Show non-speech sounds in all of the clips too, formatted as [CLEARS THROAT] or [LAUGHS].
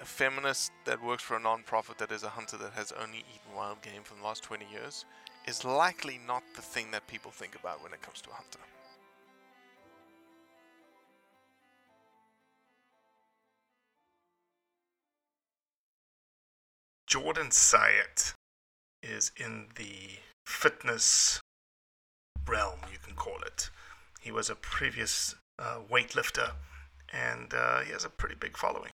a feminist that works for a non-profit that is a hunter that has only eaten wild game for the last 20 years is likely not the thing that people think about when it comes to a hunter. Jordan Syatt is in the fitness realm, you can call it. He was a previous uh, weightlifter, and uh, he has a pretty big following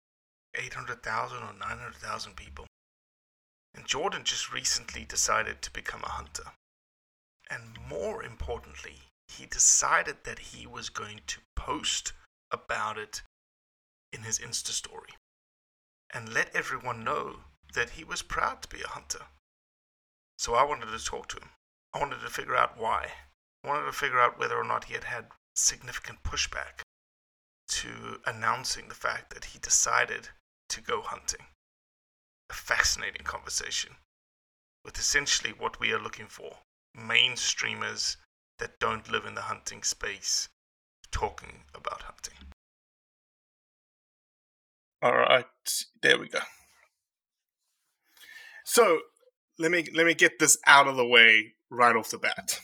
800,000 or 900,000 people. And Jordan just recently decided to become a hunter. And more importantly, he decided that he was going to post about it in his Insta story and let everyone know that he was proud to be a hunter. So I wanted to talk to him. I wanted to figure out why. I wanted to figure out whether or not he had had significant pushback to announcing the fact that he decided to go hunting. A fascinating conversation with essentially what we are looking for mainstreamers that don't live in the hunting space talking about hunting. All right, there we go. So let me let me get this out of the way right off the bat.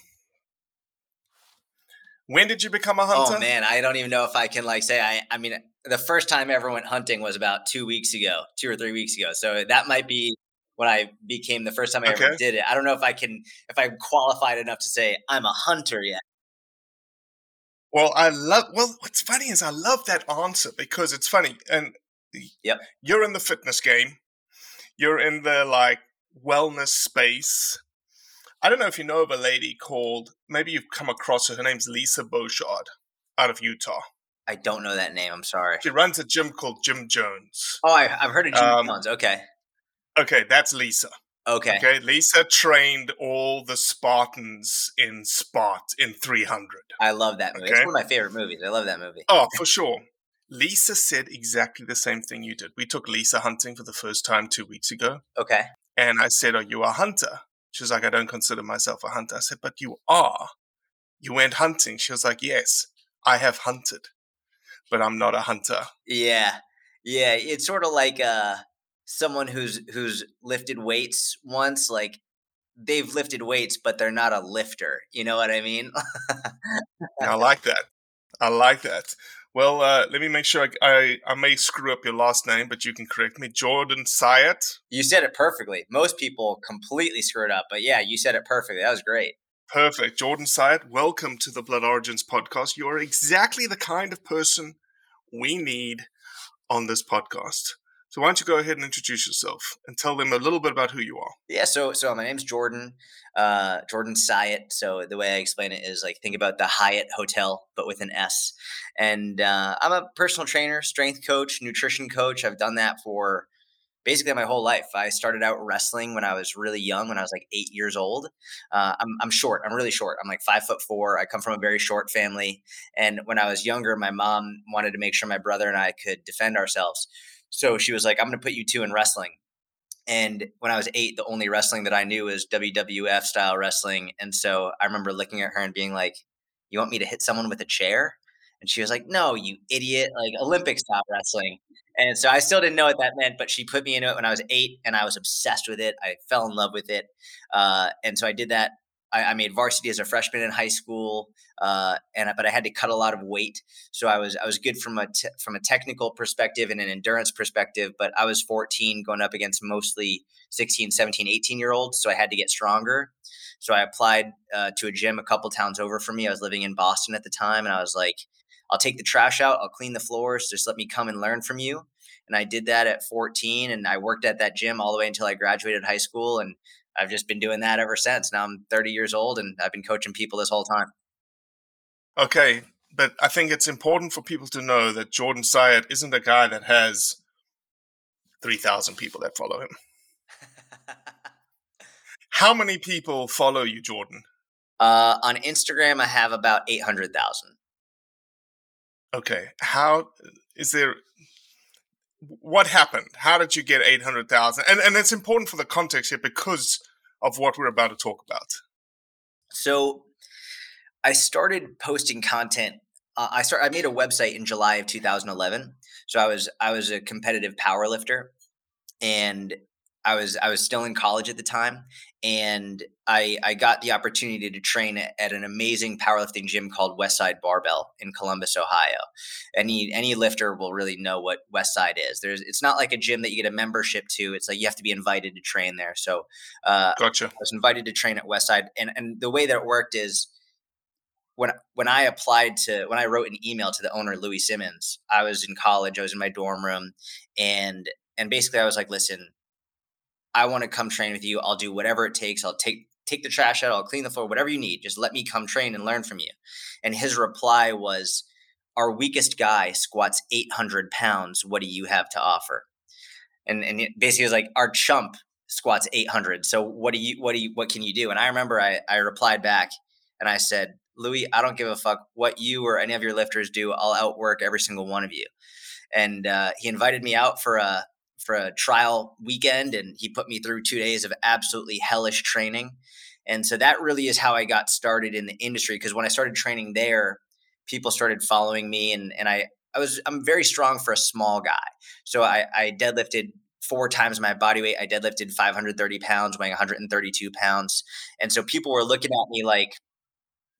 When did you become a oh, hunter? Oh man, I don't even know if I can like say I. I mean, the first time I ever went hunting was about two weeks ago, two or three weeks ago. So that might be when I became the first time I ever did it. I don't know if I can, if I'm qualified enough to say I'm a hunter yet. Well, I love. Well, what's funny is I love that answer because it's funny, and Yep. you're in the fitness game, you're in the like wellness space. I don't know if you know of a lady called. Maybe you've come across her. Her name's Lisa Beauchard, out of Utah. I don't know that name. I'm sorry. She runs a gym called Gym Jones. Oh, I, I've heard of Gym Um, Jones. Okay. Okay, that's Lisa. Okay. Okay, Lisa trained all the Spartans in Spart in 300. I love that movie. It's one of my favorite movies. I love that movie. Oh, for sure. Lisa said exactly the same thing you did. We took Lisa hunting for the first time two weeks ago. Okay. And I said, Are you a hunter? She was like, I don't consider myself a hunter. I said, But you are. You went hunting. She was like, Yes, I have hunted, but I'm not a hunter. Yeah. Yeah. It's sort of like uh someone who's who's lifted weights once, like they've lifted weights, but they're not a lifter. You know what I mean? I like that. I like that. Well, uh, let me make sure I, I, I may screw up your last name, but you can correct me. Jordan Syatt. You said it perfectly. Most people completely screw it up, but yeah, you said it perfectly. That was great. Perfect. Jordan Syatt, welcome to the Blood Origins podcast. You are exactly the kind of person we need on this podcast. So why don't you go ahead and introduce yourself and tell them a little bit about who you are? Yeah, so so my name's Jordan, uh, Jordan Syatt. So the way I explain it is like think about the Hyatt Hotel, but with an S. And uh, I'm a personal trainer, strength coach, nutrition coach. I've done that for basically my whole life. I started out wrestling when I was really young, when I was like eight years old. Uh, I'm, I'm short. I'm really short. I'm like five foot four. I come from a very short family. And when I was younger, my mom wanted to make sure my brother and I could defend ourselves. So she was like, I'm going to put you two in wrestling. And when I was eight, the only wrestling that I knew was WWF style wrestling. And so I remember looking at her and being like, You want me to hit someone with a chair? And she was like, No, you idiot, like Olympic style wrestling. And so I still didn't know what that meant, but she put me into it when I was eight and I was obsessed with it. I fell in love with it. Uh, and so I did that I, I, made varsity as a freshman in high school, uh, and but I had to cut a lot of weight. So I was I was good from a te- from a technical perspective and an endurance perspective. But I was 14, going up against mostly 16, 17, 18 year olds. So I had to get stronger. So I applied uh, to a gym a couple towns over from me. I was living in Boston at the time, and I was like, "I'll take the trash out. I'll clean the floors. Just let me come and learn from you." And I did that at 14, and I worked at that gym all the way until I graduated high school. And I've just been doing that ever since. Now I'm 30 years old and I've been coaching people this whole time. Okay, but I think it's important for people to know that Jordan Syatt isn't a guy that has 3,000 people that follow him. How many people follow you, Jordan? Uh, on Instagram, I have about 800,000. Okay. How is there what happened? How did you get 800,000? And and it's important for the context here because of what we're about to talk about. So I started posting content uh, I start I made a website in July of 2011. So I was I was a competitive power lifter and I was I was still in college at the time, and I I got the opportunity to train at an amazing powerlifting gym called Westside Barbell in Columbus, Ohio. Any any lifter will really know what Westside is. There's it's not like a gym that you get a membership to. It's like you have to be invited to train there. So uh, gotcha. I was invited to train at Westside, and and the way that it worked is when when I applied to when I wrote an email to the owner Louie Simmons, I was in college. I was in my dorm room, and and basically I was like, listen I want to come train with you. I'll do whatever it takes. I'll take take the trash out. I'll clean the floor. Whatever you need. Just let me come train and learn from you. And his reply was, "Our weakest guy squats 800 pounds. What do you have to offer?" And and basically, was like, "Our chump squats 800. So what do you what do you what can you do?" And I remember I I replied back and I said, "Louie, I don't give a fuck what you or any of your lifters do. I'll outwork every single one of you." And uh, he invited me out for a for a trial weekend and he put me through two days of absolutely hellish training. And so that really is how I got started in the industry. Because when I started training there, people started following me and, and I, I was I'm very strong for a small guy. So I, I deadlifted four times my body weight. I deadlifted 530 pounds, weighing 132 pounds. And so people were looking at me like,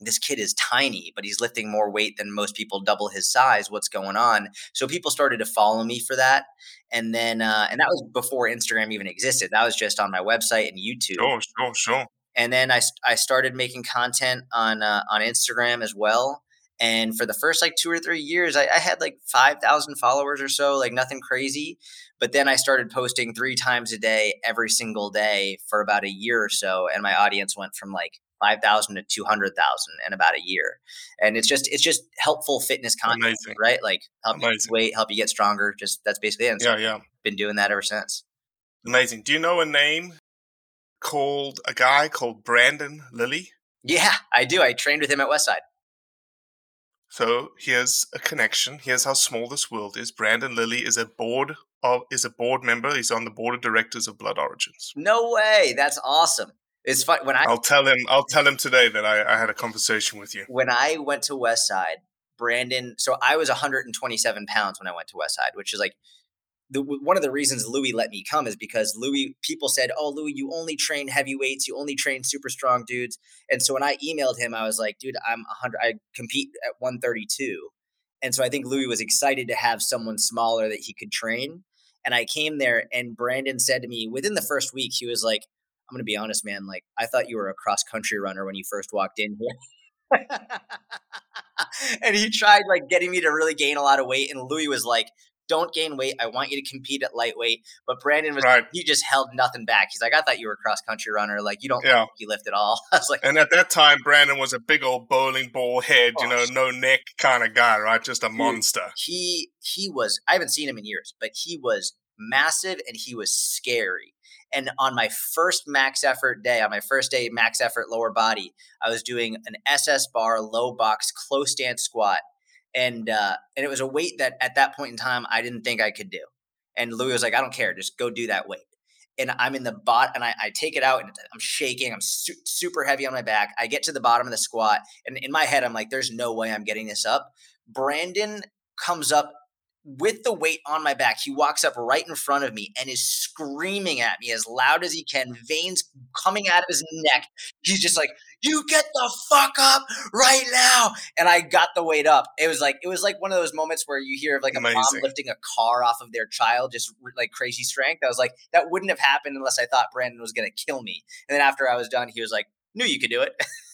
this kid is tiny, but he's lifting more weight than most people double his size. What's going on? So people started to follow me for that. And then, uh, and that was before Instagram even existed. That was just on my website and YouTube. Sure, sure, sure. And then I, I started making content on, uh, on Instagram as well. And for the first like two or three years, I, I had like 5,000 followers or so, like nothing crazy. But then I started posting three times a day, every single day for about a year or so. And my audience went from like 5,000 to 200,000 in about a year. And it's just, it's just helpful fitness content, Amazing. right? Like help Amazing. you weight, help you get stronger. Just that's basically it. And yeah, so yeah. Been doing that ever since. Amazing. Do you know a name called a guy called Brandon Lilly? Yeah, I do. I trained with him at Westside. So here's a connection. Here's how small this world is. Brandon Lilly is a board of is a board member. He's on the board of directors of Blood Origins. No way. That's awesome. It's fun when I. I'll tell him. I'll tell him today that I, I had a conversation with you. When I went to Westside, Brandon. So I was 127 pounds when I went to Westside, which is like the, one of the reasons Louie let me come is because Louie people said, "Oh, Louie, you only train heavyweights, you only train super strong dudes." And so when I emailed him, I was like, "Dude, I'm 100 I compete at 132." And so I think Louie was excited to have someone smaller that he could train. And I came there and Brandon said to me within the first week, he was like, I'm going to be honest, man. Like, I thought you were a cross country runner when you first walked in here. [LAUGHS] and he tried like getting me to really gain a lot of weight. And Louie was like, don't gain weight. I want you to compete at lightweight. But Brandon was Right. he just held nothing back. He's like, I thought you were a cross country runner. Like you don't Yeah. you lift at all. [LAUGHS] I was like, And at that time, Brandon was a big old bowling ball head, you oh, know, Oh. no neck kind of guy, right? Just a monster. he he was I haven't seen him in years, but he was massive and he was scary. And on my first max effort day, on my first day max effort lower body, I was doing an SS bar low box close stance squat. And uh and it was a weight that at that point in time I didn't think I could do. And Louie was like, I don't care, just go do that weight. And I'm in the bot, and I, I take it out, and I'm shaking. I'm su- super heavy on my back. I get to the bottom of the squat, and in my head, I'm like, "There's no way I'm getting this up." Brandon comes up with the weight on my back. He walks up right in front of me and is screaming at me as loud as he can, veins coming out of his neck. He's just like, "You get the fuck up right now!" And I got the weight up. It was like it was like one of those moments where you hear of like a mom lifting a car off of their child, just like crazy strength. I was like, that wouldn't have happened unless I thought Brandon was going to kill me. And then after I was done, he was like, "Knew you could do it." [LAUGHS]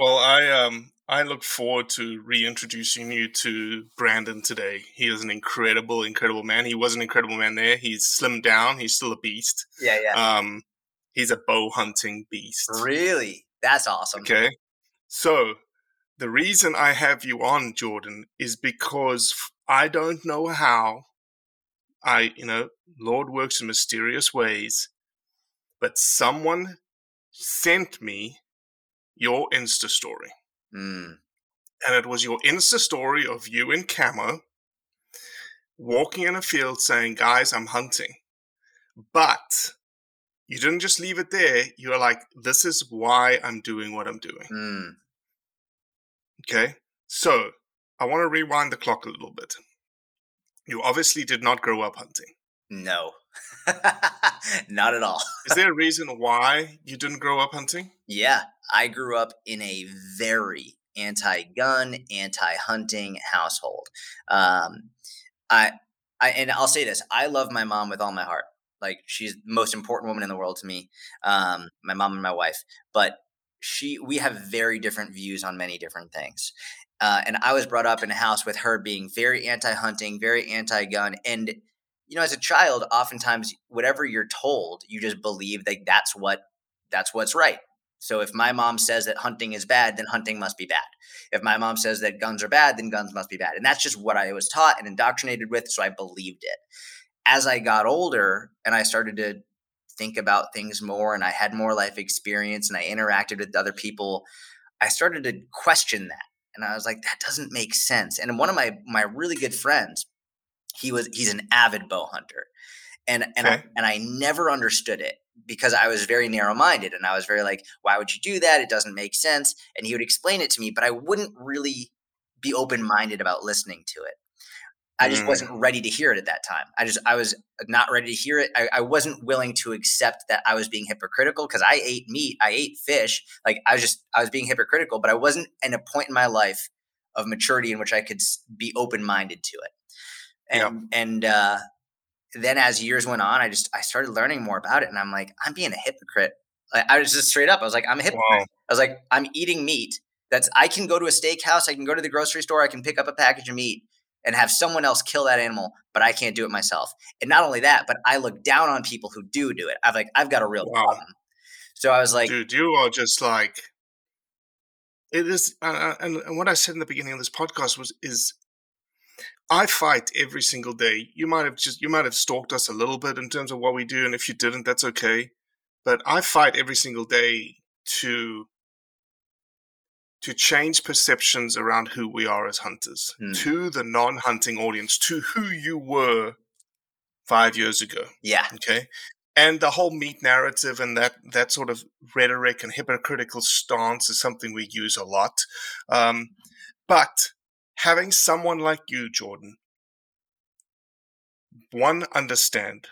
Well, I um I look forward to reintroducing you to Brandon today. He is an incredible, incredible man. He was an incredible man there. He's slimmed down. He's still a beast. yeah, yeah. Um, he's a bow hunting beast. really? That's awesome. Okay. So the reason I have you on, Jordan, is because I don't know how I, you know, Lord works in mysterious ways, but someone sent me your Insta story. Mm. And it was your Insta story of you in camo walking in a field saying, Guys, I'm hunting. But you didn't just leave it there. You're like, This is why I'm doing what I'm doing. Mm. Okay. So I want to rewind the clock a little bit. You obviously did not grow up hunting. No, [LAUGHS] not at all. [LAUGHS] Is there a reason why you didn't grow up hunting? Yeah, I grew up in a very anti-gun, anti-hunting household. Um, I, I, and I'll say this: I love my mom with all my heart. Like she's the most important woman in the world to me. Um, my mom and my wife, but she, we have very different views on many different things. Uh, and I was brought up in a house with her being very anti-hunting, very anti-gun, and you know, as a child, oftentimes whatever you're told, you just believe that that's what that's what's right. So if my mom says that hunting is bad, then hunting must be bad. If my mom says that guns are bad, then guns must be bad. And that's just what I was taught and indoctrinated with, so I believed it. As I got older and I started to think about things more and I had more life experience and I interacted with other people, I started to question that. And I was like, that doesn't make sense. And one of my my really good friends, he was he's an avid bow hunter. And and I, and I never understood it because I was very narrow minded and I was very like, why would you do that? It doesn't make sense. And he would explain it to me, but I wouldn't really be open minded about listening to it. I just Mm. wasn't ready to hear it at that time. I just I was not ready to hear it. I, I wasn't willing to accept that I was being hypocritical because I ate meat, I ate fish. Like I was just I was being hypocritical, but I wasn't in a point in my life of maturity in which I could be open minded to it. Yeah. And and uh, then as years went on, I just I started learning more about it, and I'm like, I'm being a hypocrite. I, I was just straight up. I was like, I'm a hypocrite. Wow. I was like, I'm eating meat. That's I can go to a steakhouse, I can go to the grocery store, I can pick up a package of meat and have someone else kill that animal, but I can't do it myself. And not only that, but I look down on people who do do it. I've like I've got a real Wow. problem. So I was like, Dude, you are just like it is. Uh, and, and what I said in the beginning of this podcast was is I fight every single day. You might have just you might have stalked us a little bit in terms of what we do, and if you didn't, that's okay. But I fight every single day to to change perceptions around who we are as hunters Hmm. to the non-hunting audience, to who you were five years ago yeah, okay and the whole meat narrative and that that sort of rhetoric and hypocritical stance is something we use a lot um, but having someone like you jordan one, understand,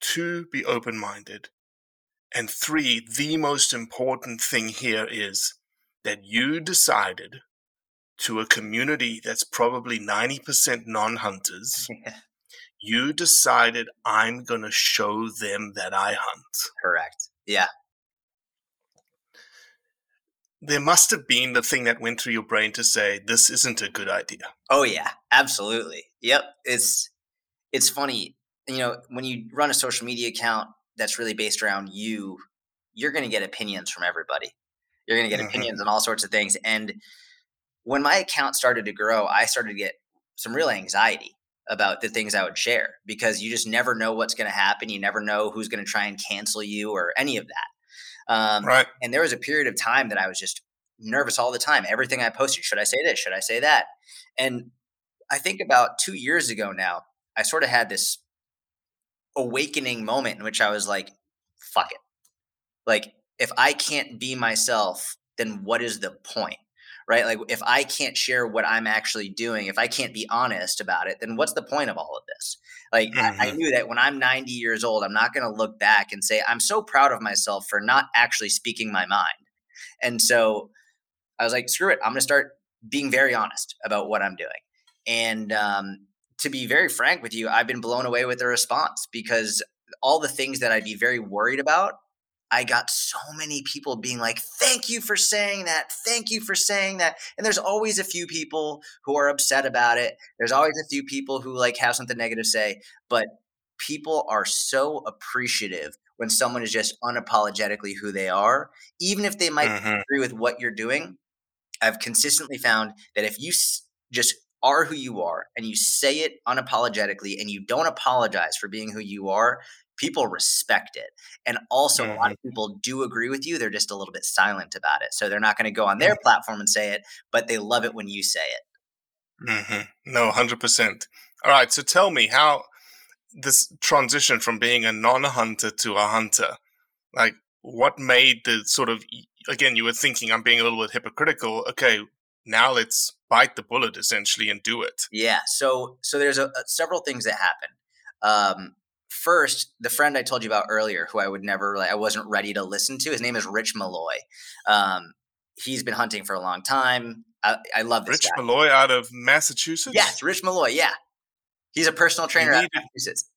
two, be open minded, and three, the most important thing here is that you decided to a community that's probably 90% non hunters, you decided I'm going to show them that I hunt. Correct. Yeah. There must have been the thing that went through your brain to say, this isn't a good idea. Oh, yeah. Absolutely. Yep. It's, it's funny. You know, when you run a social media account that's really based around you, you're going to get opinions from everybody. You're going to get mm-hmm. opinions on all sorts of things. And when my account started to grow, I started to get some real anxiety about the things I would share because you just never know what's going to happen. You never know who's going to try and cancel you or any of that. Um, right. And there was a period of time that I was just nervous all the time. Everything I posted, should I say this? Should I say that? And I think about two years ago now, I sort of had this awakening moment in which I was like, fuck it. Like, if I can't be myself, then what is the point? right? Like if I can't share what I'm actually doing, if I can't be honest about it, then what's the point of all of this? Like mm-hmm. I, I, mm-hmm. knew that when I'm 90 years old, I'm not going to look back and say I'm so proud of myself for not actually speaking my mind. And so I was like, screw it, I'm going to start being very honest about what I'm doing. And um, to be very frank with you, I've been blown away with the response because all the things that I'd be very worried about I got so many people being like, thank you for saying that. Thank you for saying that. And there's always a few people who are upset about it. There's always a few people who like have something negative to say, but people are so appreciative when someone is just unapologetically who they are, even if they might mm-hmm. agree with what you're doing. I've consistently found that if you just are who you are and you say it unapologetically and you don't apologize for being who you are, people respect it. And also, mm-hmm. a lot of mm-hmm. people do agree with you. They're just a little bit silent about it. So they're not going to go on their platform and say it, but they love it when you say it. Mm-hmm. No, 100%. All right. So tell me how this transition from being a non hunter to a hunter, like what made the sort of, again, you were thinking I'm being a little bit hypocritical. Okay. Now let's bite the bullet essentially and do it. Yeah. So, so there's a, a several things that happen. Um, first, the friend I told you about earlier, who I would never like, I wasn't ready to listen to. His name is Rich Malloy. Um, he's been hunting for a long time. I, I love this Rich guy. Malloy out of Massachusetts. Yes, Rich Malloy. Yeah, he's a personal trainer out of Massachusetts.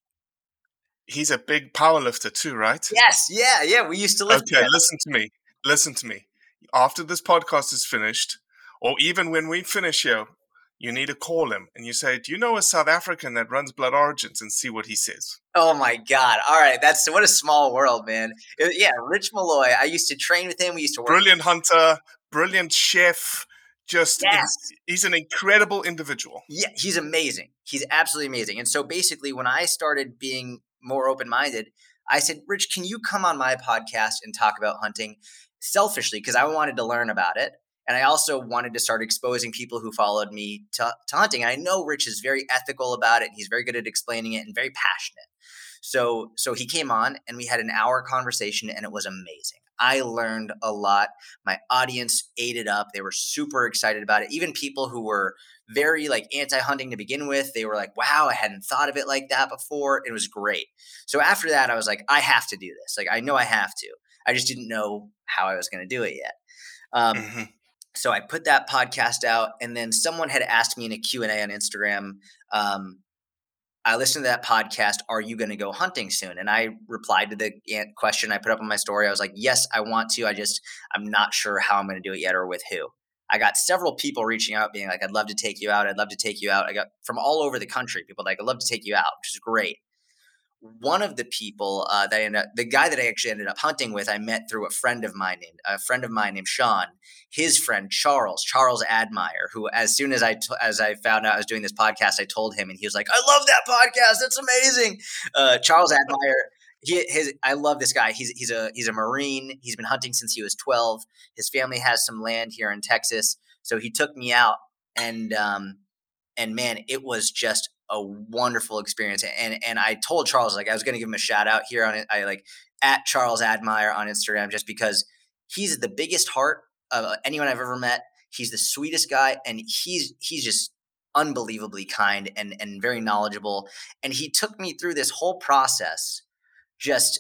He's a big power lifter too, right? Yes. Yeah. Yeah. We used to lift. Okay, listen to me. Listen to me. After this podcast is finished, or even when we finish here, you need to call him and you say, "Do you know a South African that runs Blood Origins?" and see what he says. Oh my God! All right, that's what a small world, man. It, yeah, Rich Malloy. I used to train with him. We used to work. Brilliant hunter, brilliant chef. Just yes. he's an incredible individual. Yeah, he's amazing. He's absolutely amazing. And so basically, when I started being more open minded, I said, "Rich, can you come on my podcast and talk about hunting?" Selfishly, because I wanted to learn about it. And I also wanted to start exposing people who followed me to, to hunting. And I know Rich is very ethical about it. He's very good at explaining it and very passionate. So so he came on and we had an hour conversation and it was amazing. I learned a lot. My audience ate it up. They were super excited about it. Even people who were very like anti-hunting to begin with, they were like, "Wow, I hadn't thought of it like that before." It was great. So after that, I was like, "I have to do this. Like I know I have to. I just didn't know how I was going to do it yet." Um, mm-hmm so I put that podcast out, and then someone had asked me in a Q and A on Instagram. Um, I listened to that podcast. Are you going to go hunting soon? And I replied to the question I put up on my story. I was like, "Yes, I want to. I just I'm not sure how I'm going to do it yet, or with who." I got several people reaching out, being like, "I'd love to take you out. I'd love to take you out." I got from all over the country people like, "I'd love to take you out," which is great one of the people uh, that I ended up, the guy that I actually ended up hunting with, I met through a friend of mine named a friend of mine named Sean. His friend Charles, Charles Admire, who as soon as I t- as I found out I was doing this podcast, I told him, and he was like, "I love that podcast. That's amazing." Uh, Charles Admire. He, his, I love this guy. He's he's a he's a Marine. He's been hunting since he was twelve. His family has some land here in Texas, so he took me out, and um, and man, it was just a wonderful experience. And and I told Charles like I was going to give him a shout out here on it. I like at Charles Admire on Instagram just because he's the biggest heart of uh, anyone I've ever met. He's the sweetest guy, and he's he's just unbelievably kind and and very knowledgeable. And he took me through this whole process just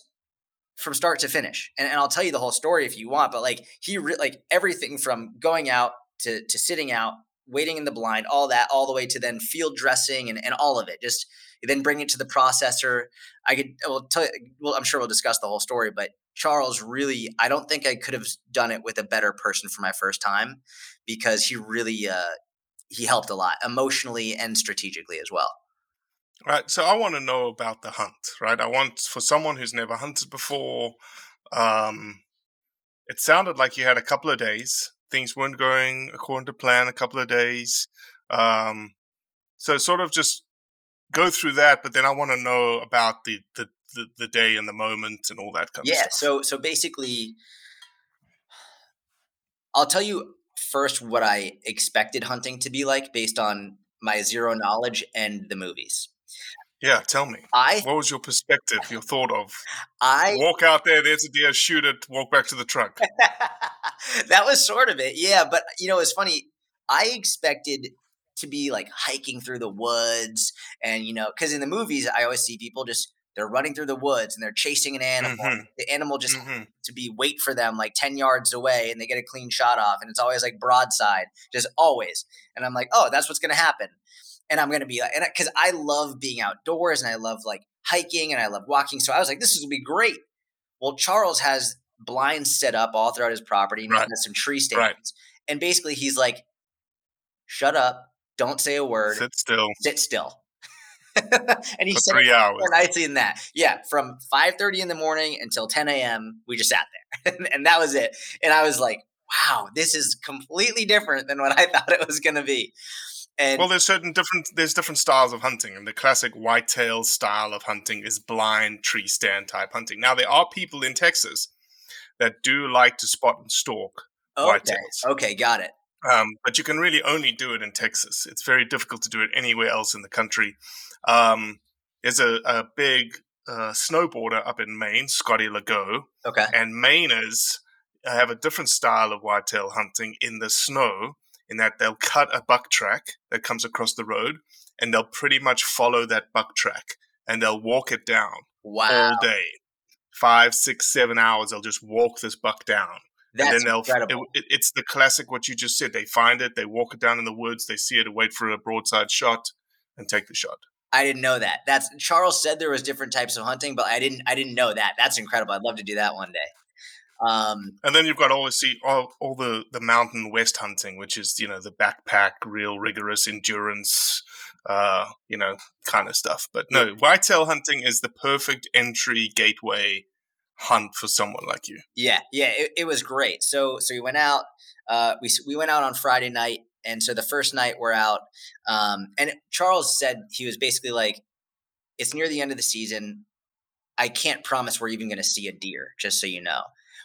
from start to finish. And, and I'll tell you the whole story if you want, but like he re- like everything from going out to to sitting out, waiting in the blind, all that, all the way to then field dressing and, and all of it. Just then bring it to the processor. I could well tell you, well, I'm sure we'll discuss the whole story, but Charles really, I don't think I could have done it with a better person for my first time because he really uh, he helped a lot emotionally and strategically as well. Right. So I want to know about the hunt, right? I want for someone who's never hunted before. Um, it sounded like you had a couple of days. Things weren't going according to plan. A couple of days. Um, so sort of just go through that, but then I want to know about the the the, the day and the moment and all that kind yeah, of stuff. Yeah. So so basically I'll tell you first what I expected hunting to be like based on my zero knowledge and the movies. Yeah, tell me. I what was your perspective, your thought of [LAUGHS] I walk out there, there's a deer, shoot it, walk back to the truck. [LAUGHS] that was sort of it. Yeah, but you know, it's funny. I expected to be like hiking through the woods and you know, cuz in the movies I always see people just they're running through the woods and they're chasing an animal. Mhm. The animal just Mhm. to be wait for them like 10 yards away and they get a clean shot off and it's always like broadside, just always. And I'm like, "Oh, that's what's going to happen." And I'm going to be like and cuz I love being outdoors and I love like hiking and I love walking. So I was like, "This is going to be great." Well, Charles has blinds set up all throughout his property and he Right. has some tree Right. stands. And basically he's like, "Shut up, don't say a word, Sit still sit still." [LAUGHS] and he for said three hours. more nicely than that. Yeah, from 5:30 in the morning until 10 a.m. we just sat there, and, [LAUGHS] and that was it. And I was like, "Wow, this is completely different than what I [LAUGHS] thought it was going to be." And Well, there's certain different there's different styles of hunting, and the classic whitetail style of hunting is blind tree stand type hunting. Now there are people in Texas that do like to spot and stalk okay, whitetails, okay, got it. um, but you can really only do it in Texas. It's very difficult to do it anywhere else in the country. Um, there's a, a big uh, snowboarder up in Maine, Scotty Legault, Okay, and Mainers have a different style of whitetail hunting in the snow, in that they'll cut a buck track that comes across the road, and they'll pretty much follow that buck track, and they'll walk it down wow, all day, five, six, seven hours. They'll just walk this buck down, that's and then they'll. incredible. It, it, it's the classic what you just said. They find it, they walk it down in the woods, they see it, wait for a broadside shot, and take the shot. I didn't know that. That's Charles said there was different types of hunting, but I didn't. I didn't know that. That's incredible. I'd love to do that one day. Um, And then you've got all the see all, all the the mountain west hunting, which is you know the backpack, real rigorous endurance, uh, you know, kind of stuff. But no, whitetail hunting is the perfect entry gateway hunt for someone like you. Yeah, yeah, it, it was great. So so we went out. Uh, we we went out on Friday night, and so the first night we're out. Um, and Charles said he was basically like, "It's near the end of the season. I can't promise we're even going to see a deer, just so you know."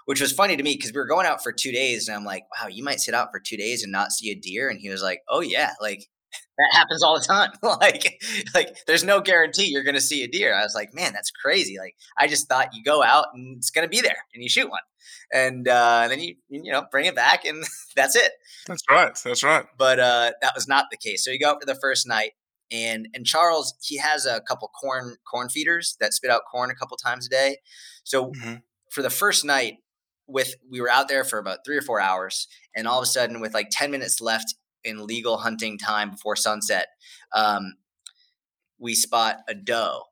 Which was funny to me because we were going out for two days, and I'm like, "Wow, you might sit out for two days and not see a deer." And he was like, "Oh yeah, like." [LAUGHS] That happens all the time. [LAUGHS] like, like there's no guarantee you're going to see a deer. I was like, man, that's crazy. Like, I just thought you go out and it's going to be there and you shoot one and uh, then you you know bring it back and [LAUGHS] that's it. That's right. That's right. But uh, that was not the case. So you go out for the first night, and and Charles he has a couple corn corn feeders that spit out corn a couple times a day. So Mhm. for the first night, with we were out there for about three or four hours, and all of a sudden, with like ten minutes left in legal hunting time before sunset, um, we spot a doe,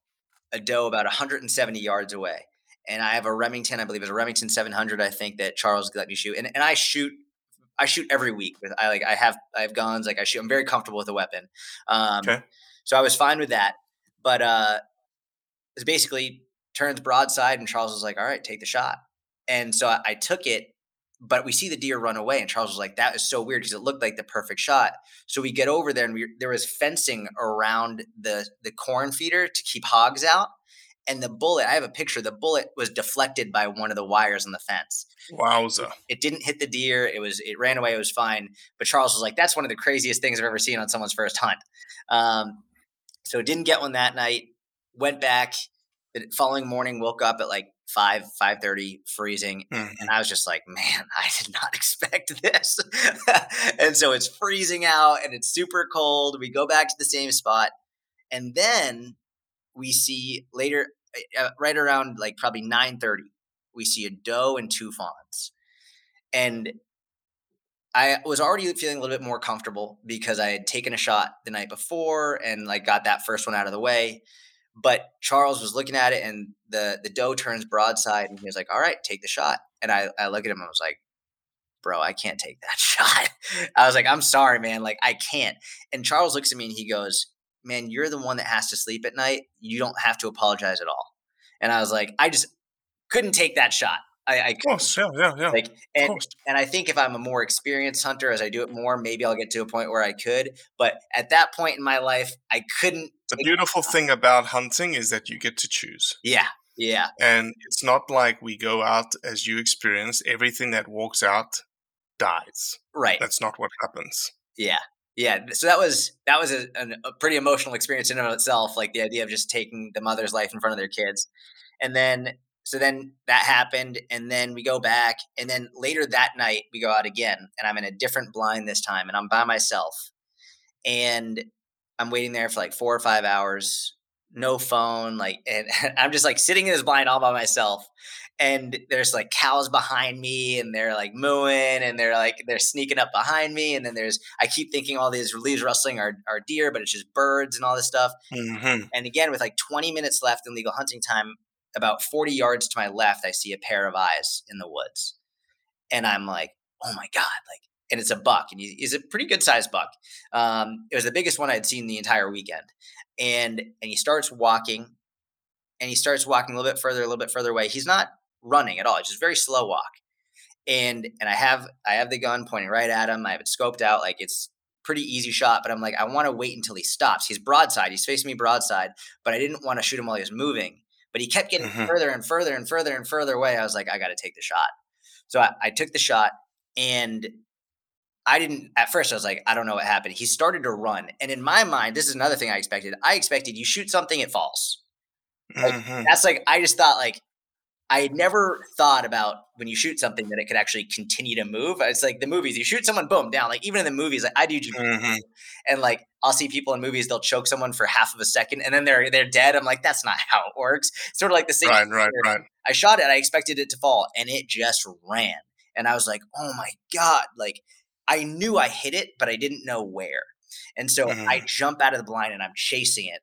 a doe about 170 yards away. And I have a Remington, I believe it's a Remington 700, I think that Charles let me shoot. And, and I shoot, I shoot every week with, I like, I have, I have guns, like I shoot, I'm very comfortable with a weapon. Um, Okay. So I was fine with that. But uh, it's basically turns broadside and Charles was like, all right, take the shot. And so I, I took it, but we see the deer run away. And Charles was like, that is so weird because it looked like the perfect shot. So we get over there and we, there was fencing around the, the corn feeder to keep hogs out. And the bullet, I have a picture, the bullet was deflected by one of the wires on the fence. Wowza. It didn't hit the deer. It was, it ran away. It was fine. But Charles was like, that's one of the craziest things I've ever seen on someone's first hunt. Um, so didn't get one that night. Went back, the following morning woke up at like 5 5.30 freezing Mhm. and i was just like man [LAUGHS] i did not expect this [LAUGHS] and so it's freezing out and it's super cold we go back to the same spot and then we see later uh, right around like probably 9.30 we see a doe and two fawns and I was already feeling a little bit more comfortable because I had taken a shot the night before and like got that first one out of the way. But Charles was looking at it and the the doe turns broadside and he was like, All right, take the shot. And I, I look at him and I was like, Bro, I can't take that [LAUGHS] shot. I was like, I'm sorry, man. Like, I can't. And Charles looks at me and he goes, Man, you're the one that has to sleep at night. You don't have to apologize at all. And I was like, I just couldn't take that shot. I, I Of course, yeah, yeah, yeah. like and and I think if I'm a more experienced hunter, as I do it more, maybe I'll get to a point where I could. But at that point in my life, I couldn't. The beautiful thing about hunting is that you get to choose. Yeah, yeah, And it's not like we go out as you experience, everything that walks out dies. right. That's not what happens. Yeah, yeah. So that was that was a, a pretty emotional experience in and of itself. Like the idea of just taking the mother's life in front of their kids, and then so then that happened, and then we go back, and then later that night we go out again, and I'm in a different blind this time, and I'm by myself, and I'm waiting there for like four or five hours, no phone, like, and [LAUGHS] I'm just like sitting in this blind all by myself. And there's like cows behind me, and they're like mooing, and they're like they're sneaking up behind me. And then there's I keep thinking all these leaves rustling are, are deer, but it's just birds and all this stuff. hmm And again, with like 20 minutes left in legal hunting time, about 40 yards to my left, I see a pair of eyes in the woods. And I'm like, oh my God. Like, and it's a buck, and he- he's a pretty good sized buck. Um, it was the biggest one I'd seen the entire weekend. And and he starts walking, and he starts walking a little bit further, a little bit further away. He's not running at all. It's just very slow walk. And and I have I have the gun pointing right at him. I have it scoped out, like it's pretty easy shot, but I'm like, I want to wait until he stops. He's broadside, he's facing me broadside, but I didn't want to shoot him while he was moving. But he kept getting Mhm. further and further and further and further away. I was like, I got to take the shot. So I, I took the shot, and I didn't at first. I was like, I don't know what happened. He started to run, and in my mind, this is another thing I expected. I expected you shoot something, it falls. Like, hmm That's like I just thought like I had never thought about when you shoot something that it could actually continue to move. It's like the movies, you shoot someone, boom, down. Like even in the movies, like I do jujitsu, hmm and like I'll see people in movies, they'll choke someone for half of a second and then they're they're dead. I'm like, that's not how it works. Sort of like the same. Right, right, right. I shot it, I expected it to fall, and it just ran. And I was like, oh my God. Like I knew I hit it, but I didn't know where. And so I jump out of the blind and I'm chasing it.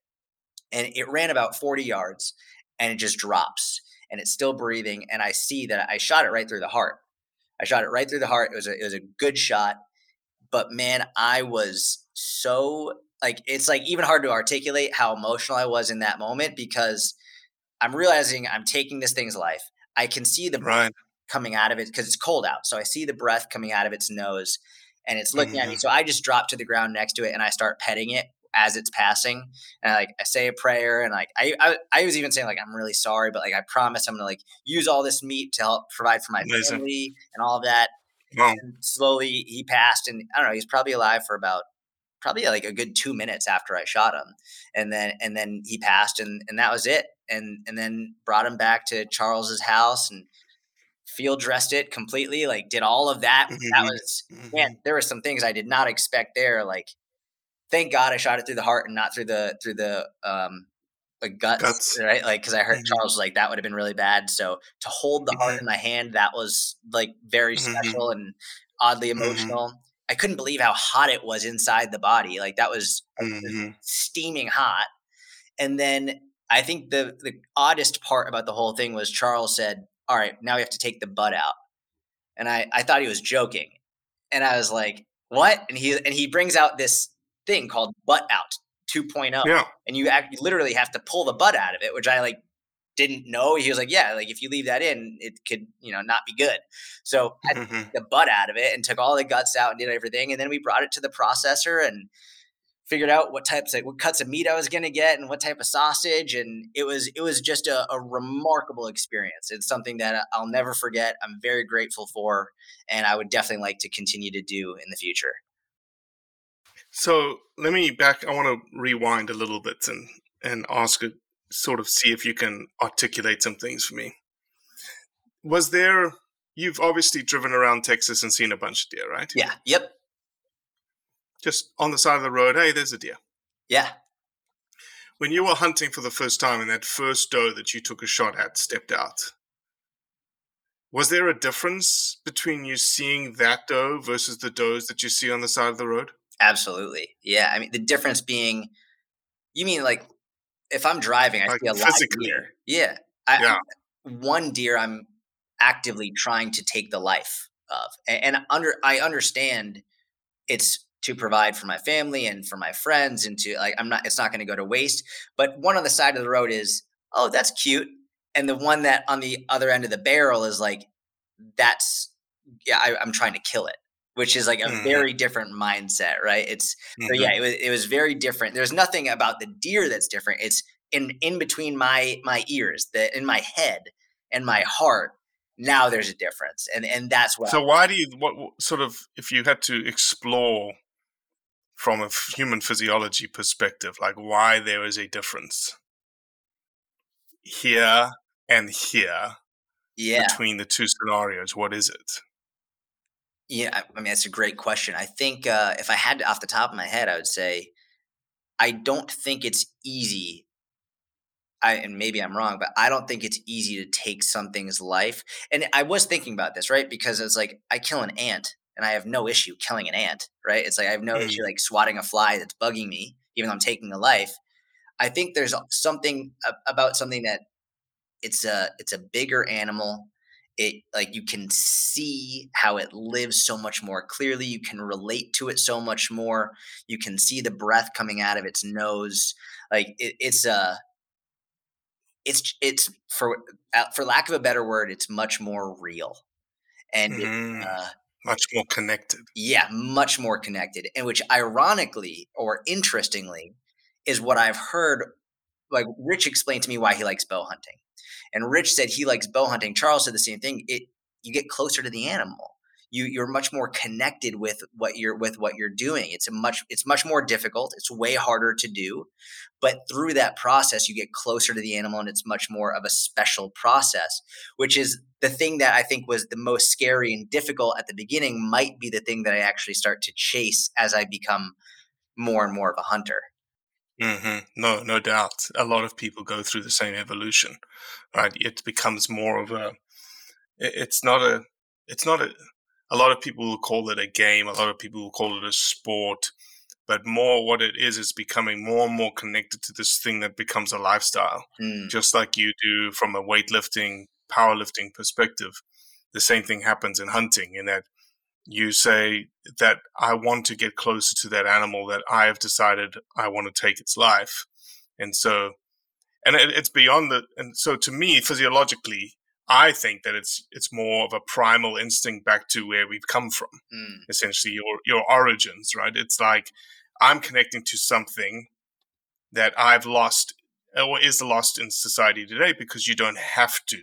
And it ran about 40 yards and it just drops and it's still breathing. And I see that I shot it right through the heart. I shot it right through the heart. It was a, it was a good shot. But man, I was so like, it's like even hard to articulate how emotional I was in that moment because I'm realizing I'm taking this thing's life. I can see the Right. coming out of it because it's cold out. So I see the breath coming out of its nose and it's looking at me. Mhm. So I just drop to the ground next to it and I start petting it as it's passing. And I like I say a prayer and like I I, I was even saying like I'm really sorry, but like I promise I'm gonna like use all this meat to help provide for my Amazing. family and all of that. Wow. And slowly he passed and I don't know, he's probably alive for about probably like a good two minutes after I shot him. And then and then he passed and and that was it. And and then brought him back to Charles's house and field dressed it completely, like did all of that. That Mhm. was man, there were some things I did not expect there. Like thank God I shot it through the heart and not through the through the um like guts, Guts. right? Like because I heard Mhm. Charles was like that would have been really bad. So to hold the heart Mhm. in my hand, that was like very Mhm. special and oddly Mhm. emotional. I couldn't believe how hot it was inside the body. Like that was hmm steaming hot. And then I think the the oddest part about the whole thing was Charles said, "All right, now we have to take the butt out," and I I thought he was joking, and I was like, "What?" And he and he brings out this thing called butt out 2.0, Yeah. and you act, you literally have to pull the butt out of it, which I like didn't know. He was like, "Yeah, like if you leave that in, it could you know not be good." So I hmm the butt out of it and took all the guts out and did everything. And then we brought it to the processor and figured out what types of what cuts of meat I was gonna get and what type of sausage. And it was it was just a, a remarkable experience. It's something that I'll never forget. I'm very grateful for, and I would definitely like to continue to do in the future. So let me back. I want to rewind a little bit and and ask sort of see if you can articulate some things for me. Was there? You've obviously driven around Texas and seen a bunch of deer, right? Yeah. Yep. Just on the side of the road. Hey, there's a deer. Yeah. When you were hunting for the first time and that first doe that you took a shot at stepped out, was there a difference between you seeing that doe versus the does that you see on the side of the road? Absolutely. Yeah. I mean, the difference being, you mean like if I'm driving, I Like see a lot of deer. Yeah. I, Yeah. One deer I'm actively trying to take the life of, A- and, under I understand it's to provide for my family and for my friends, and to like I'm not. It's not going to go to waste. But one on the side of the road is, oh, that's cute, and the one that on the other end of the barrel is like, that's yeah, I, I'm trying to kill it. Which is like a Mhm. very different mindset, right? It's so Mhm. yeah, it was it was very different. There's nothing about the deer that's different. It's in in between my my ears, the in my head and my heart. Now there's a difference, and and that's what. So why do you what, what sort of if you had to explore from a human physiology perspective, like why there is a difference here and here yeah, between the two scenarios? What is it? Yeah. I- mean, that's a great question. I think uh, if I had to, off the top of my head, I would say I don't think it's easy. I, and maybe I'm wrong, but I don't think it's easy to take something's life. And I was thinking about this, right? Because it's like I kill an ant and I have no issue killing an ant, right? It's like I have no issue like swatting a fly that's bugging me, even though I'm taking a life. I think there's something about something that it's a it's a bigger animal. It like you can see how it lives so much more clearly. You can relate to it so much more. You can see the breath coming out of its nose. Like it, it's a it's it's for uh, for lack of a better word, it's much more real, and it, Mhm. uh, Much more connected. yeah, much more connected. And which, ironically or interestingly, is what I've heard. Like Rich explained to me why he likes bow hunting, and Rich said he likes bow hunting. Charles said the same thing. It you get closer to the animal. You you're much more connected with what you're with what you're doing. It's a much it's much more difficult. It's way harder to do, but through that process, you get closer to the animal, and it's much more of a special process. Which is the thing that I think was the most scary and difficult at the beginning. Might be the thing that I actually start to chase as I become more and more of a hunter. Hmm No, no doubt. A lot of people go through the same evolution, right? It becomes more of a. It's not a. It's not a. A lot of people will call it a game. A lot of people will call it a sport, but more what it is is becoming more and more connected to this thing that becomes a lifestyle. Mm, Just like you do from a weightlifting, powerlifting perspective, the same thing happens in hunting. In that you say that I want to get closer to that animal that I have decided I want to take its life. And so, and it, it's beyond the, and so to me, physiologically, I think that it's, it's more of a primal instinct back to where we've come from, mm, essentially your, your origins, right? It's like I'm connecting to something that I've lost or is lost in society today because you don't have to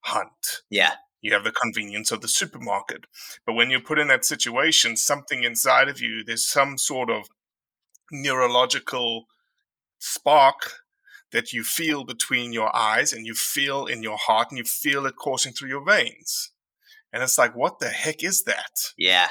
hunt yeah, you have the convenience of the supermarket. But when you're put in that situation, something inside of you, there's some sort of neurological spark that you feel between your eyes and you feel in your heart and you feel it coursing through your veins. And it's like, what the heck is that? yeah,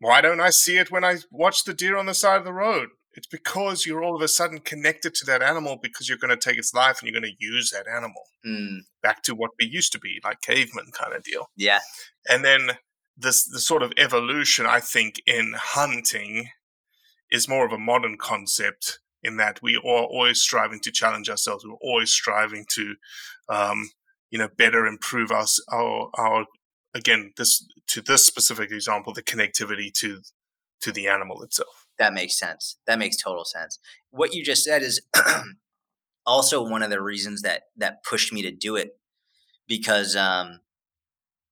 Why don't I see it when I watch the deer on the side of the road? It's because you're all of a sudden connected to that animal because you're going to take its life and you're going to use that animal mm, back to what we used to be, like caveman kind of deal yeah, and then this the sort of evolution I think in hunting is more of a modern concept in that we are always striving to challenge ourselves. We're always striving to, um, you know, better improve our, our our again this to this specific example the connectivity to to the animal itself. That makes sense. That makes total sense. What you just said is [CLEARS THROAT] also one of the reasons that that pushed me to do it because um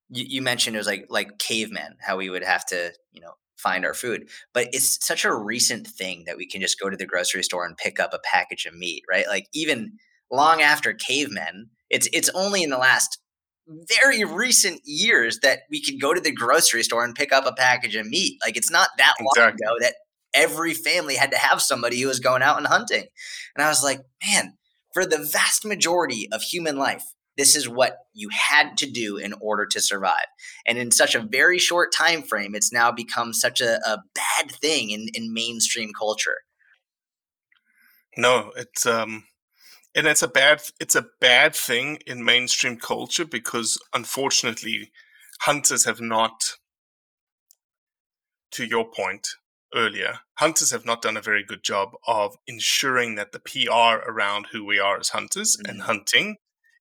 you, you mentioned it was like like cavemen how we would have to you know find our food but it's such a recent thing that we can just go to the grocery store and pick up a package of meat right like even long after cavemen it's it's only in the last very recent years that we could go to the grocery store and pick up a package of meat like it's not that long Exactly. ago that every family had to have somebody who was going out and hunting and i was like man for the vast majority of human life, this is what you had to do in order to survive. And in such a very short time frame, it's now become such a, a bad thing in, in mainstream culture. No, it's um and it's a bad it's a bad thing in mainstream culture because unfortunately hunters have not to your point earlier hunters have not done a very good job of ensuring that the pr around who we are as hunters mm-hmm. and hunting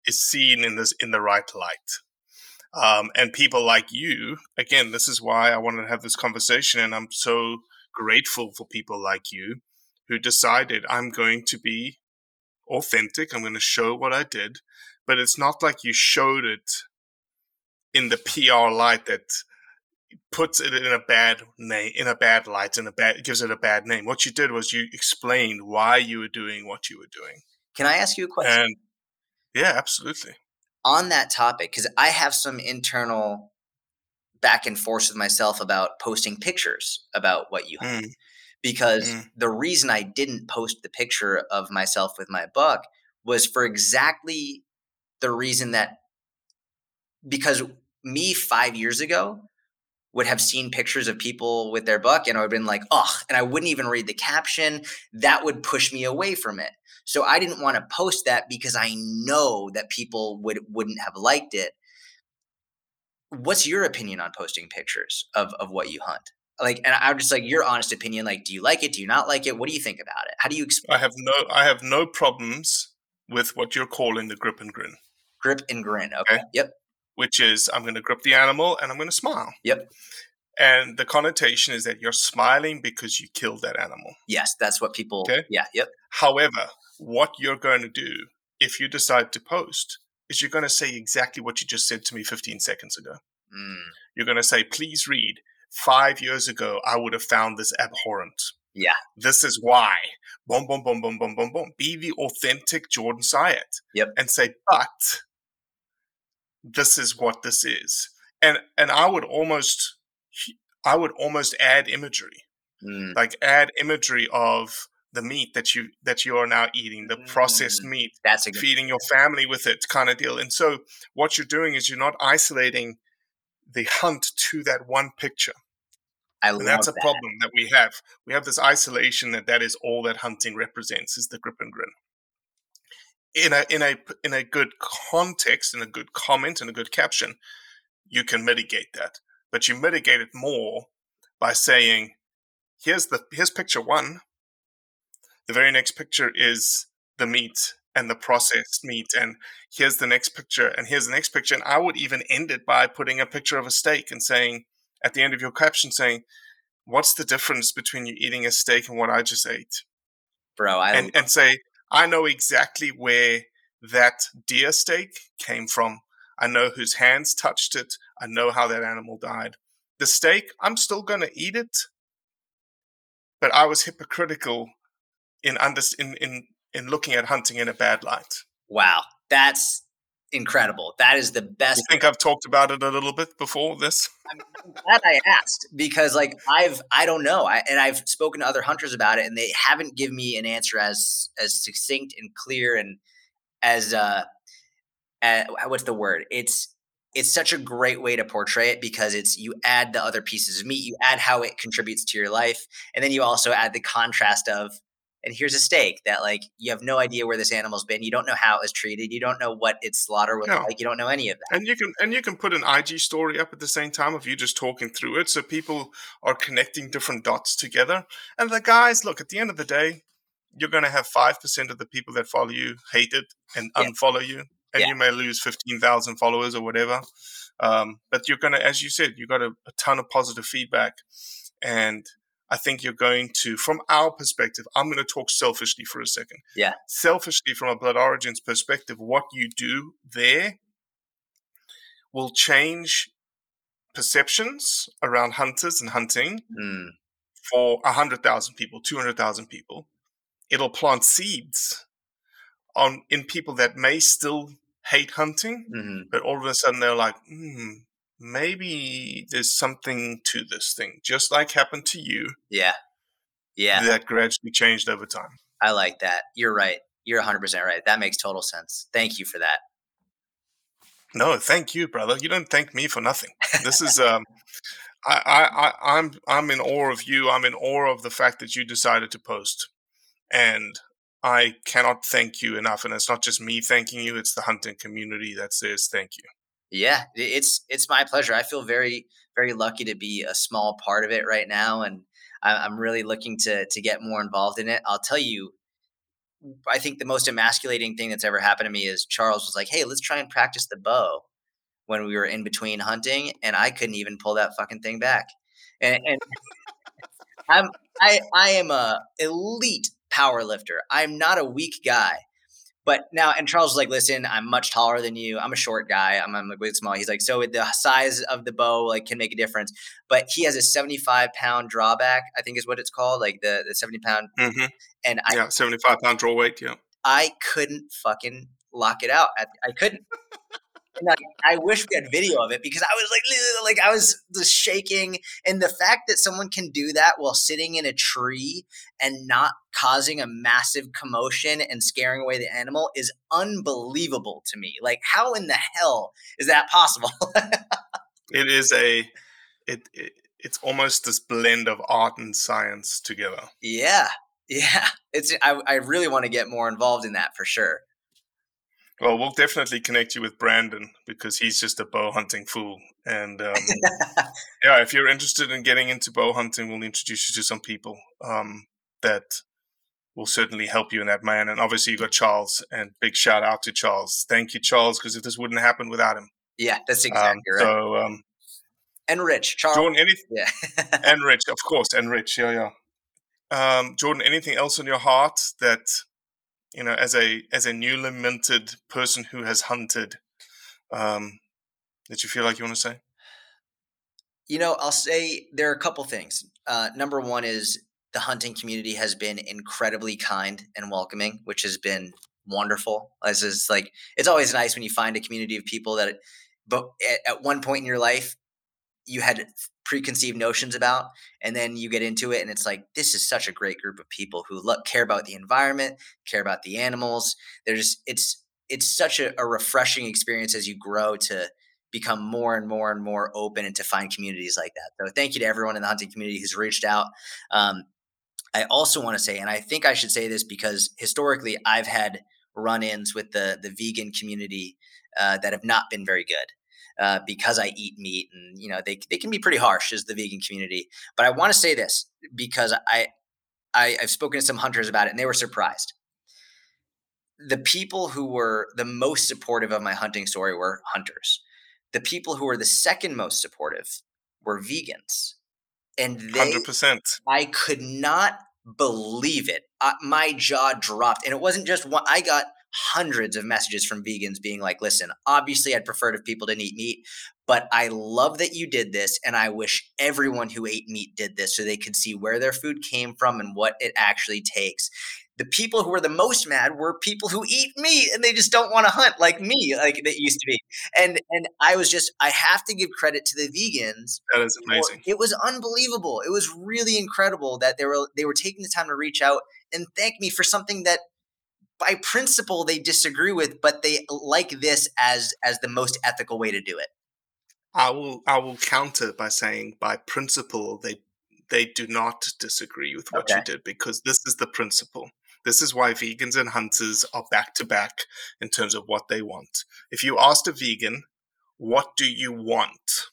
is seen in this in the right light um, and people like you again this is why i wanted to have this conversation and i'm so grateful for people like you who decided i'm going to be authentic. I'm going to show what I did, but it's not like you showed it in the PR light that puts it in a bad name, in a bad light, in a bad gives it a bad name. What you did was you explained why you were doing what you were doing. Can I ask you a question? And yeah, absolutely. On that topic, because I have some internal back and forth with myself about posting pictures about what you have. Mm because mm. the reason I didn't post the picture of myself with my buck was for exactly the reason that because me five years ago would have seen pictures of people with their buck and I would have been like, ugh, and I wouldn't even read the caption. That would push me away from it. So I didn't want to post that because I know that people would wouldn't have liked it. What's your opinion on posting pictures of, of what you hunt? like and i'm just like your honest opinion like do you like it do you not like it what do you think about it how do you explain i have no i have no problems with what you're calling the grip and grin grip and grin okay, okay. yep which is i'm going to grip the animal and i'm going to smile yep and the connotation is that you're smiling because you killed that animal yes that's what people okay yeah yep however what you're going to do if you decide to post is you're going to say exactly what you just said to me 15 seconds ago mm. you're going to say please read five years ago, I would have found this abhorrent. Yeah. This is why. Boom, boom, boom, boom, boom, boom, boom. Be the authentic Jordan Syatt. Yep. And say, but this is what this is. And and I would almost I would almost add imagery. Mm. Like add imagery of the meat that you that you are now eating, the processed mm. meat. That's feeding your family with it kind of deal. And so what you're doing is you're not isolating the hunt to that one picture. I and that's a that. problem that we have. We have this isolation that that is all that hunting represents is the grip and grin. In a in a in a good context, in a good comment, and a good caption, you can mitigate that. But you mitigate it more by saying, "Here's the here's picture one. The very next picture is the meat and the processed meat and here's the next picture and here's the next picture and i would even end it by putting a picture of a steak and saying at the end of your caption saying what's the difference between you eating a steak and what i just ate bro I and, and say i know exactly where that deer steak came from. I know whose hands touched it. I know how that animal died. The steak i'm still going to eat it but i was hypocritical in under in, in in looking at hunting in a bad light. Wow, that's incredible. That is the best. You think I've talked about it a little bit before this? [LAUGHS] I'm glad I asked because, like, I've I don't know, I, and I've spoken to other hunters about it, and they haven't given me an answer as as succinct and clear and as uh, uh what's the word? It's it's such a great way to portray it because it's you add the other pieces of meat, you add how it contributes to your life, and then you also add the contrast of and here's a steak that like you have no idea where this animal's been you don't know how it was treated you don't know what its slaughter was no. like you don't know any of that and you can and you can put an ig story up at the same time of you just talking through it so people are connecting different dots together and the guys look at the end of the day you're going to have 5% of the people that follow you hate it and yeah. unfollow you and yeah. you may lose 15,000 followers or whatever um, but you're going to as you said you got a, a ton of positive feedback and I think you're going to, from our perspective, I'm going to talk selfishly for a second. Yeah. Selfishly, from a Blood Origins perspective, what you do there will change perceptions around hunters and hunting mm. for 100,000 people, 200,000 people. It'll plant seeds on in people that may still hate hunting, mm-hmm. but all of a sudden they're like, hmm, maybe there's something to this thing, just like happened to you. Yeah. Yeah. That gradually changed over time. I like that. You're right. You're 100 percent right. That makes total sense. Thank you for that. No, thank you, brother. You don't thank me for nothing. This is [LAUGHS] um, I, I, I, I'm, I'm in awe of you. I'm in awe of the fact that you decided to post, and I cannot thank you enough. And it's not just me thanking you; it's the hunting community that says thank you. Yeah, it's it's my pleasure. I feel very very lucky to be a small part of it right now, and I'm really looking to to get more involved in it. I'll tell you, I think the most emasculating thing that's ever happened to me is Charles was like, "Hey, let's try and practice the bow." When we were in between hunting, and I couldn't even pull that fucking thing back. And, and I'm I I am a elite power lifter. I'm not a weak guy. But now, and Charles was like, "Listen, I'm much taller than you. I'm a short guy. I'm, I'm like really small." He's like, "So the size of the bow like can make a difference." But he has a 75 pound drawback, I think is what it's called, like the the 70 pound. Mm-hmm. And I, Yeah, 75 pound draw weight. Yeah. I couldn't fucking lock it out. I, I couldn't. [LAUGHS] And I, I wish we had video of it because I was like, like I was just shaking. And the fact that someone can do that while sitting in a tree and not causing a massive commotion and scaring away the animal is unbelievable to me. Like, how in the hell is that possible? [LAUGHS] It is a, it, it it's almost this blend of art and science together. yeah, [LAUGHS] yeah. It's I, I really want to get more involved in that for sure. Well, we'll definitely connect you with Brandon because he's just a bow hunting fool. And um, [LAUGHS] yeah, if you're interested in getting into bow hunting, we'll introduce you to some people um, that will certainly help you in that man. And obviously, you got Charles, and big shout out to Charles. Thank you, Charles, because if this wouldn't happen without him. Yeah, that's Um, exactly right. So, um, and Rich, Charles. Jordan, anything, [LAUGHS] yeah. and Rich, of course, and Rich, yeah, yeah. Um, Jordan, anything else on your heart that you know, as a as a newly minted person who has hunted, um, that you feel like you want to say? You know, I'll say there are a couple things. Uh, number one is the hunting community has been incredibly kind and welcoming, which has been wonderful. As is like, it's always nice when you find a community of people that, but at, at one point in your life, you had preconceived notions about, and then you get into it, and it's like this is such a great group of people who look, care about the environment, care about the animals. There's it's it's such a, a refreshing experience as you grow to become more and more and more open and to find communities like that. So thank you to everyone in the hunting community who's reached out. Um, I also want to say, and I think I should say this because historically I've had run-ins with the the vegan community uh, that have not been very good. Uh, because I eat meat, and you know they they can be pretty harsh as the vegan community. But I want to say this because I, I I've spoken to some hunters about it, and they were surprised. The people who were the most supportive of my hunting story were hunters. The people who were the second most supportive were vegans, and they Hundred percent. I could not believe it. Uh, my jaw dropped. And it wasn't just one, I got hundreds of messages from vegans being like, listen, obviously I'd prefer if people didn't eat meat, but I love that you did this. And I wish everyone who ate meat did this so they could see where their food came from and what it actually takes. The people who were the most mad were people who eat meat and they just don't want to hunt like me, like it used to be. And and I was just I have to give credit to the vegans That is amazing. it was unbelievable. It was really incredible that they were they were taking the time to reach out and thank me for something that by principle they disagree with, but they like this as as the most ethical way to do it. I will I will counter by saying by principle they they do not disagree with what you did because this is the principle. This is why vegans and hunters are back to back in terms of what they want. If you asked a vegan, what do you want?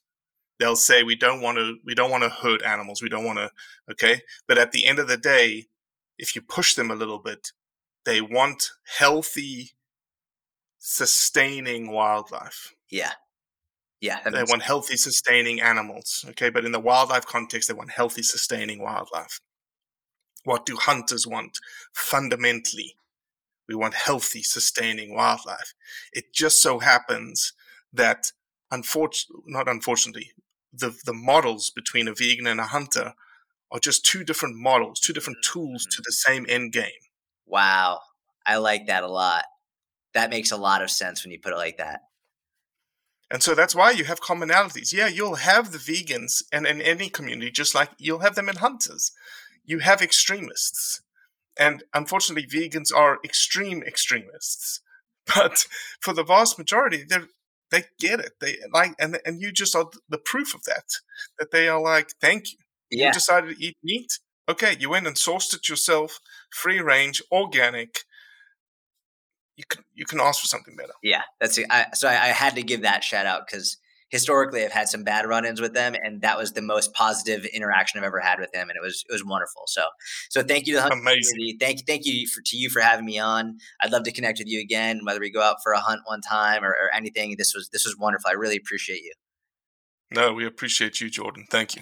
They'll say we don't want to we don't want to hurt animals. We don't want to okay? But at the end of the day, if you push them a little bit, they want healthy sustaining wildlife Yeah. Yeah. they want healthy, sustaining animals. Okay, but in the wildlife context, they want healthy, sustaining wildlife. What do hunters want? Fundamentally, we want healthy, sustaining wildlife. It just so happens that, unfortunately, not unfortunately, the the models between a vegan and a hunter are just two different models, two different tools to the same end game. Wow. I like that a lot. That makes a lot of sense when you put it like that. And so that's why you have commonalities. Yeah, you'll have the vegans and in any community, just like you'll have them in hunters. You have extremists. And unfortunately, vegans are extreme extremists. [LAUGHS] But for the vast majority, they they get it. They like, and and you just are the proof of that. That they are like, thank you. Yeah. You decided to eat meat. Okay, you went and sourced it yourself, free range, organic. You can you can ask for something better. Yeah, that's I, so I, I had to give that shout out because historically I've had some bad run-ins with them, and that was the most positive interaction I've ever had with them, and it was it was wonderful. So so thank you to the hunting Amazing. community. Thank you thank you for to you for having me on. I'd love to connect with you again, whether we go out for a hunt one time or, or anything. This was this was wonderful. I really appreciate you. No, we appreciate you, Jordan. Thank you.